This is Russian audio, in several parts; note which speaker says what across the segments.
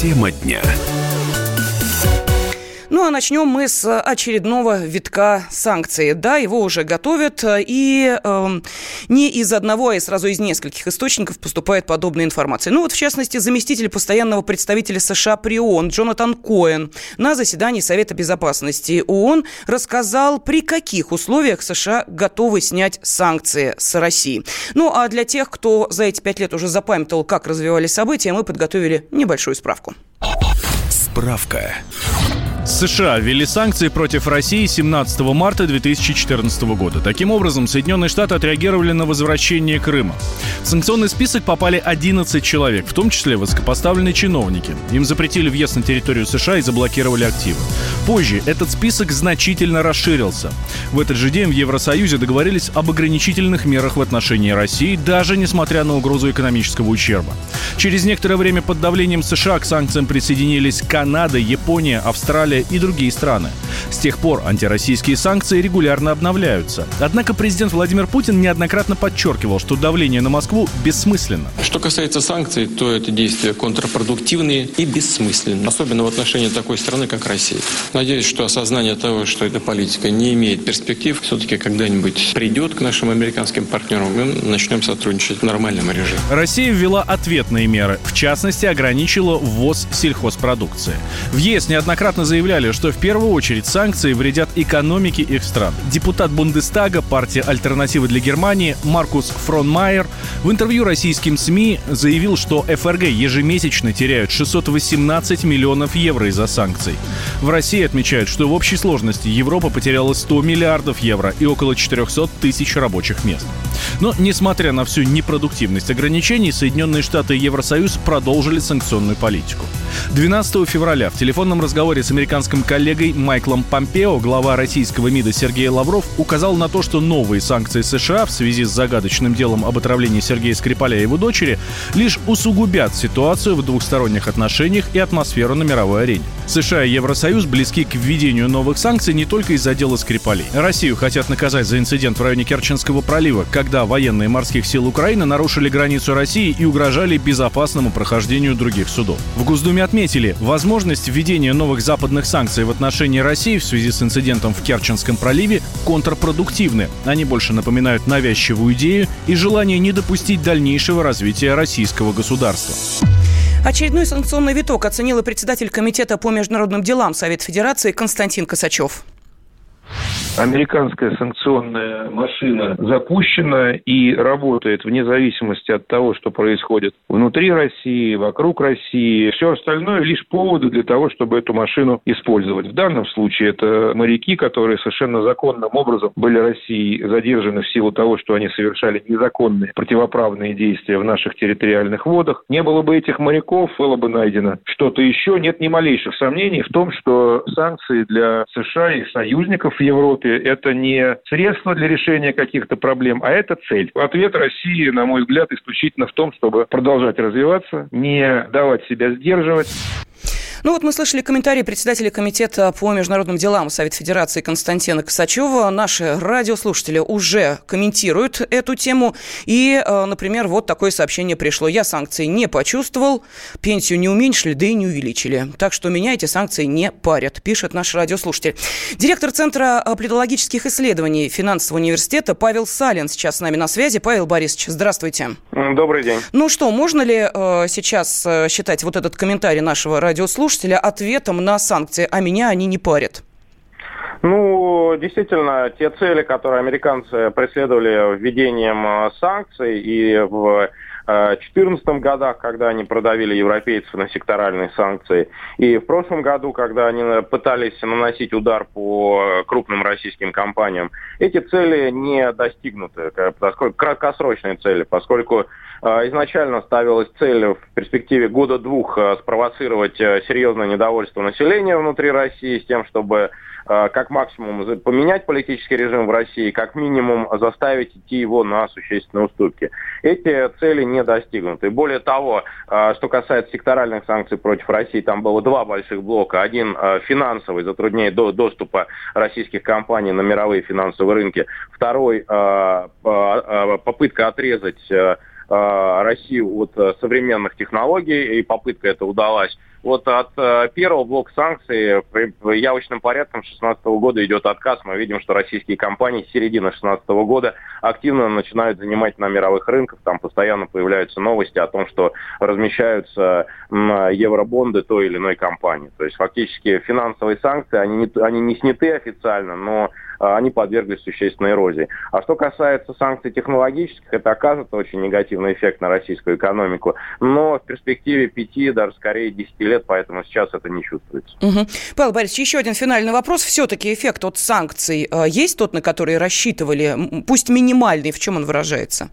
Speaker 1: Тема дня.
Speaker 2: Ну а начнем мы с очередного витка санкций. Да, его уже готовят, и э, не из одного, а сразу из нескольких источников поступает подобная информация. Ну вот, в частности, заместитель постоянного представителя США при ООН Джонатан Коэн на заседании Совета Безопасности ООН рассказал, при каких условиях США готовы снять санкции с России. Ну а для тех, кто за эти пять лет уже запамятовал, как развивались события, мы подготовили небольшую справку.
Speaker 1: Справка.
Speaker 3: США ввели санкции против России 17 марта 2014 года. Таким образом, Соединенные Штаты отреагировали на возвращение Крыма. В санкционный список попали 11 человек, в том числе высокопоставленные чиновники. Им запретили въезд на территорию США и заблокировали активы. Позже этот список значительно расширился. В этот же день в Евросоюзе договорились об ограничительных мерах в отношении России, даже несмотря на угрозу экономического ущерба. Через некоторое время под давлением США к санкциям присоединились Канада, Япония, Австралия, Италия и другие страны. С тех пор антироссийские санкции регулярно обновляются. Однако президент Владимир Путин неоднократно подчеркивал, что давление на Москву бессмысленно.
Speaker 4: Что касается санкций, то это действия контрпродуктивные и бессмысленные. Особенно в отношении такой страны, как Россия. Надеюсь, что осознание того, что эта политика не имеет перспектив, все-таки когда-нибудь придет к нашим американским партнерам, мы начнем сотрудничать в нормальном режиме.
Speaker 3: Россия ввела ответные меры. В частности, ограничила ввоз сельхозпродукции. В ЕС неоднократно заявили, заявляли, что в первую очередь санкции вредят экономике их стран. Депутат Бундестага партии «Альтернативы для Германии» Маркус Фронмайер в интервью российским СМИ заявил, что ФРГ ежемесячно теряют 618 миллионов евро из-за санкций. В России отмечают, что в общей сложности Европа потеряла 100 миллиардов евро и около 400 тысяч рабочих мест. Но, несмотря на всю непродуктивность ограничений, Соединенные Штаты и Евросоюз продолжили санкционную политику. 12 февраля в телефонном разговоре с американским коллегой Майклом Помпео глава российского МИДа Сергей Лавров указал на то, что новые санкции США в связи с загадочным делом об отравлении Сергея Скрипаля и его дочери лишь усугубят ситуацию в двухсторонних отношениях и атмосферу на мировой арене. США и Евросоюз близки к введению новых санкций не только из-за дела Скрипалей. Россию хотят наказать за инцидент в районе Керченского пролива, когда военные морских сил Украины нарушили границу России и угрожали безопасному прохождению других судов. В Госдуме отметили, возможность введения новых западных санкций в отношении России в связи с инцидентом в Керченском проливе контрпродуктивны. Они больше напоминают навязчивую идею и желание не допустить дальнейшего развития российского государства.
Speaker 2: Очередной санкционный виток оценил и председатель Комитета по международным делам Совет Федерации Константин Косачев
Speaker 5: американская санкционная машина запущена и работает вне зависимости от того, что происходит внутри России, вокруг России. Все остальное лишь поводы для того, чтобы эту машину использовать. В данном случае это моряки, которые совершенно законным образом были Россией задержаны в силу того, что они совершали незаконные противоправные действия в наших территориальных водах. Не было бы этих моряков, было бы найдено что-то еще. Нет ни малейших сомнений в том, что санкции для США и союзников в Европе принципе, это не средство для решения каких-то проблем, а это цель. Ответ России, на мой взгляд, исключительно в том, чтобы продолжать развиваться, не давать себя сдерживать.
Speaker 2: Ну вот мы слышали комментарии председателя комитета по международным делам Совета Федерации Константина Косачева. Наши радиослушатели уже комментируют эту тему. И, э, например, вот такое сообщение пришло. Я санкции не почувствовал, пенсию не уменьшили, да и не увеличили. Так что меня эти санкции не парят, пишет наш радиослушатель. Директор Центра э, пледологических исследований финансового университета Павел Салин сейчас с нами на связи. Павел Борисович, здравствуйте.
Speaker 6: Добрый день.
Speaker 2: Ну что, можно ли э, сейчас считать вот этот комментарий нашего радиослушателя слушателя ответом на санкции, а меня они не парят?
Speaker 6: Ну, действительно, те цели, которые американцы преследовали введением э, санкций и в 2014 э, годах, когда они продавили европейцев на секторальные санкции, и в прошлом году, когда они пытались наносить удар по крупным российским компаниям, эти цели не достигнуты, поскольку краткосрочные цели, поскольку Э, изначально ставилась цель в перспективе года-двух э, спровоцировать э, серьезное недовольство населения внутри России с тем, чтобы как максимум поменять политический режим в России, как минимум заставить идти его на существенные уступки. Эти цели не достигнуты. Более того, что касается секторальных санкций против России, там было два больших блока. Один финансовый, затрудняет доступа российских компаний на мировые финансовые рынки. Второй попытка отрезать Россию от современных технологий, и попытка эта удалась. Вот от э, первого блока санкций явочным порядком с 2016 года идет отказ. Мы видим, что российские компании с середины 2016 года активно начинают занимать на мировых рынках. Там постоянно появляются новости о том, что размещаются евробонды той или иной компании. То есть фактически финансовые санкции, они не, они не сняты официально, но они подверглись существенной эрозии. А что касается санкций технологических, это окажет очень негативный эффект на российскую экономику, но в перспективе пяти, даже скорее десяти лет, поэтому сейчас это не чувствуется.
Speaker 2: Угу. Павел Борисович, еще один финальный вопрос. Все-таки эффект от санкций э, есть тот, на который рассчитывали? Пусть минимальный, в чем он выражается?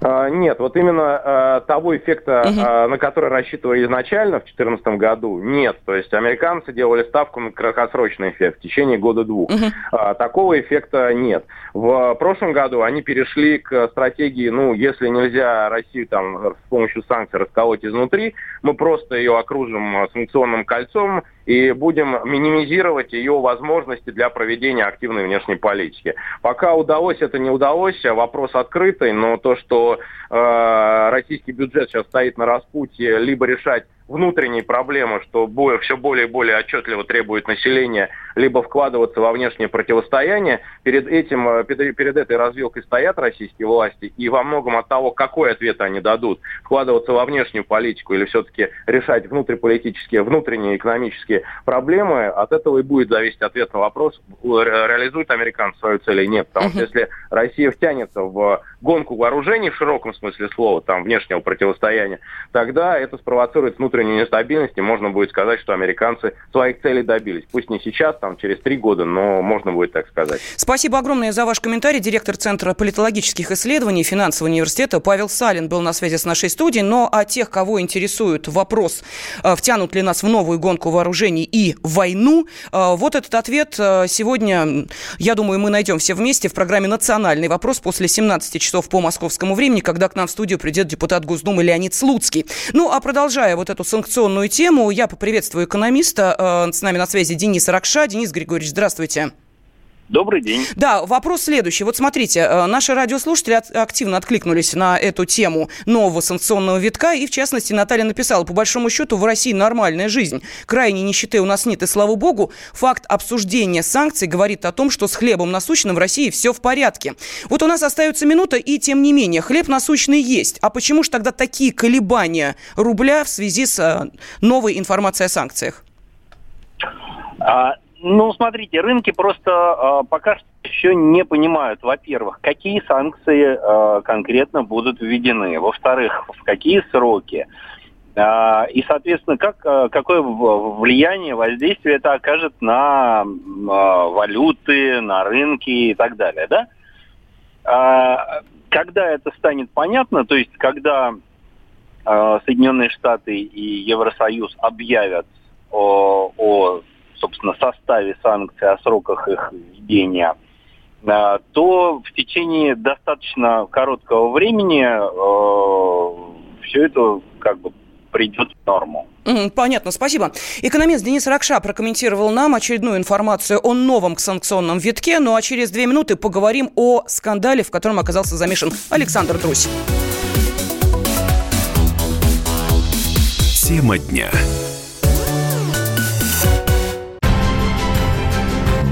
Speaker 6: А, нет, вот именно э, того эффекта, угу. э, на который рассчитывали изначально в 2014 году, нет. То есть американцы делали ставку на краткосрочный эффект в течение года-двух. Угу. Э, такого эффекта нет. В прошлом году они перешли к стратегии, ну, если нельзя Россию там с помощью санкций расколоть изнутри, мы просто ее окружим санкционным кольцом и будем минимизировать ее возможности для проведения активной внешней политики. Пока удалось это не удалось, вопрос открытый, но то, что э, российский бюджет сейчас стоит на распутье, либо решать внутренние проблемы, что все более и более отчетливо требует населения, либо вкладываться во внешнее противостояние. Перед, этим, э, перед этой развилкой стоят российские власти, и во многом от того, какой ответ они дадут, вкладываться во внешнюю политику или все-таки решать внутриполитические, внутренние экономические проблемы, от этого и будет зависеть ответ на вопрос, реализуют американцы свою цель или нет. Потому что если Россия втянется в гонку вооружений в широком смысле слова, там, внешнего противостояния, тогда это спровоцирует внутреннюю внутренней нестабильности, можно будет сказать, что американцы своих целей добились. Пусть не сейчас, там, через три года, но можно будет так сказать.
Speaker 2: Спасибо огромное за ваш комментарий. Директор Центра политологических исследований Финансового университета Павел Салин был на связи с нашей студией. Но о тех, кого интересует вопрос, э, втянут ли нас в новую гонку вооружений и войну, э, вот этот ответ э, сегодня, я думаю, мы найдем все вместе в программе «Национальный вопрос» после 17 часов по московскому времени, когда к нам в студию придет депутат Госдумы Леонид Слуцкий. Ну, а продолжая вот эту санкционную тему. Я поприветствую экономиста. Э, с нами на связи Денис Ракша. Денис Григорьевич, здравствуйте.
Speaker 7: Добрый день.
Speaker 2: Да, вопрос следующий. Вот смотрите, э, наши радиослушатели активно откликнулись на эту тему нового санкционного витка, и в частности Наталья написала, по большому счету в России нормальная жизнь. Крайней нищеты у нас нет, и слава богу, факт обсуждения санкций говорит о том, что с хлебом насущным в России все в порядке. Вот у нас остается минута, и тем не менее, хлеб насущный есть. А почему же тогда такие колебания рубля в связи с э, новой информацией о санкциях?
Speaker 7: А, ну, смотрите, рынки просто э, пока что еще не понимают, во-первых, какие санкции э, конкретно будут введены, во-вторых, в какие сроки. Э, и, соответственно, как, какое влияние, воздействие это окажет на э, валюты, на рынки и так далее. Да? Э, когда это станет понятно, то есть когда э, Соединенные Штаты и Евросоюз объявят о, о собственно, составе санкций, о сроках их введения, э, то в течение достаточно короткого времени э, все это как бы придет в норму.
Speaker 2: Понятно, спасибо. Экономист Денис Ракша прокомментировал нам очередную информацию о новом санкционном витке. Ну а через две минуты поговорим о скандале, в котором оказался замешан Александр Трусь.
Speaker 1: Тема дня.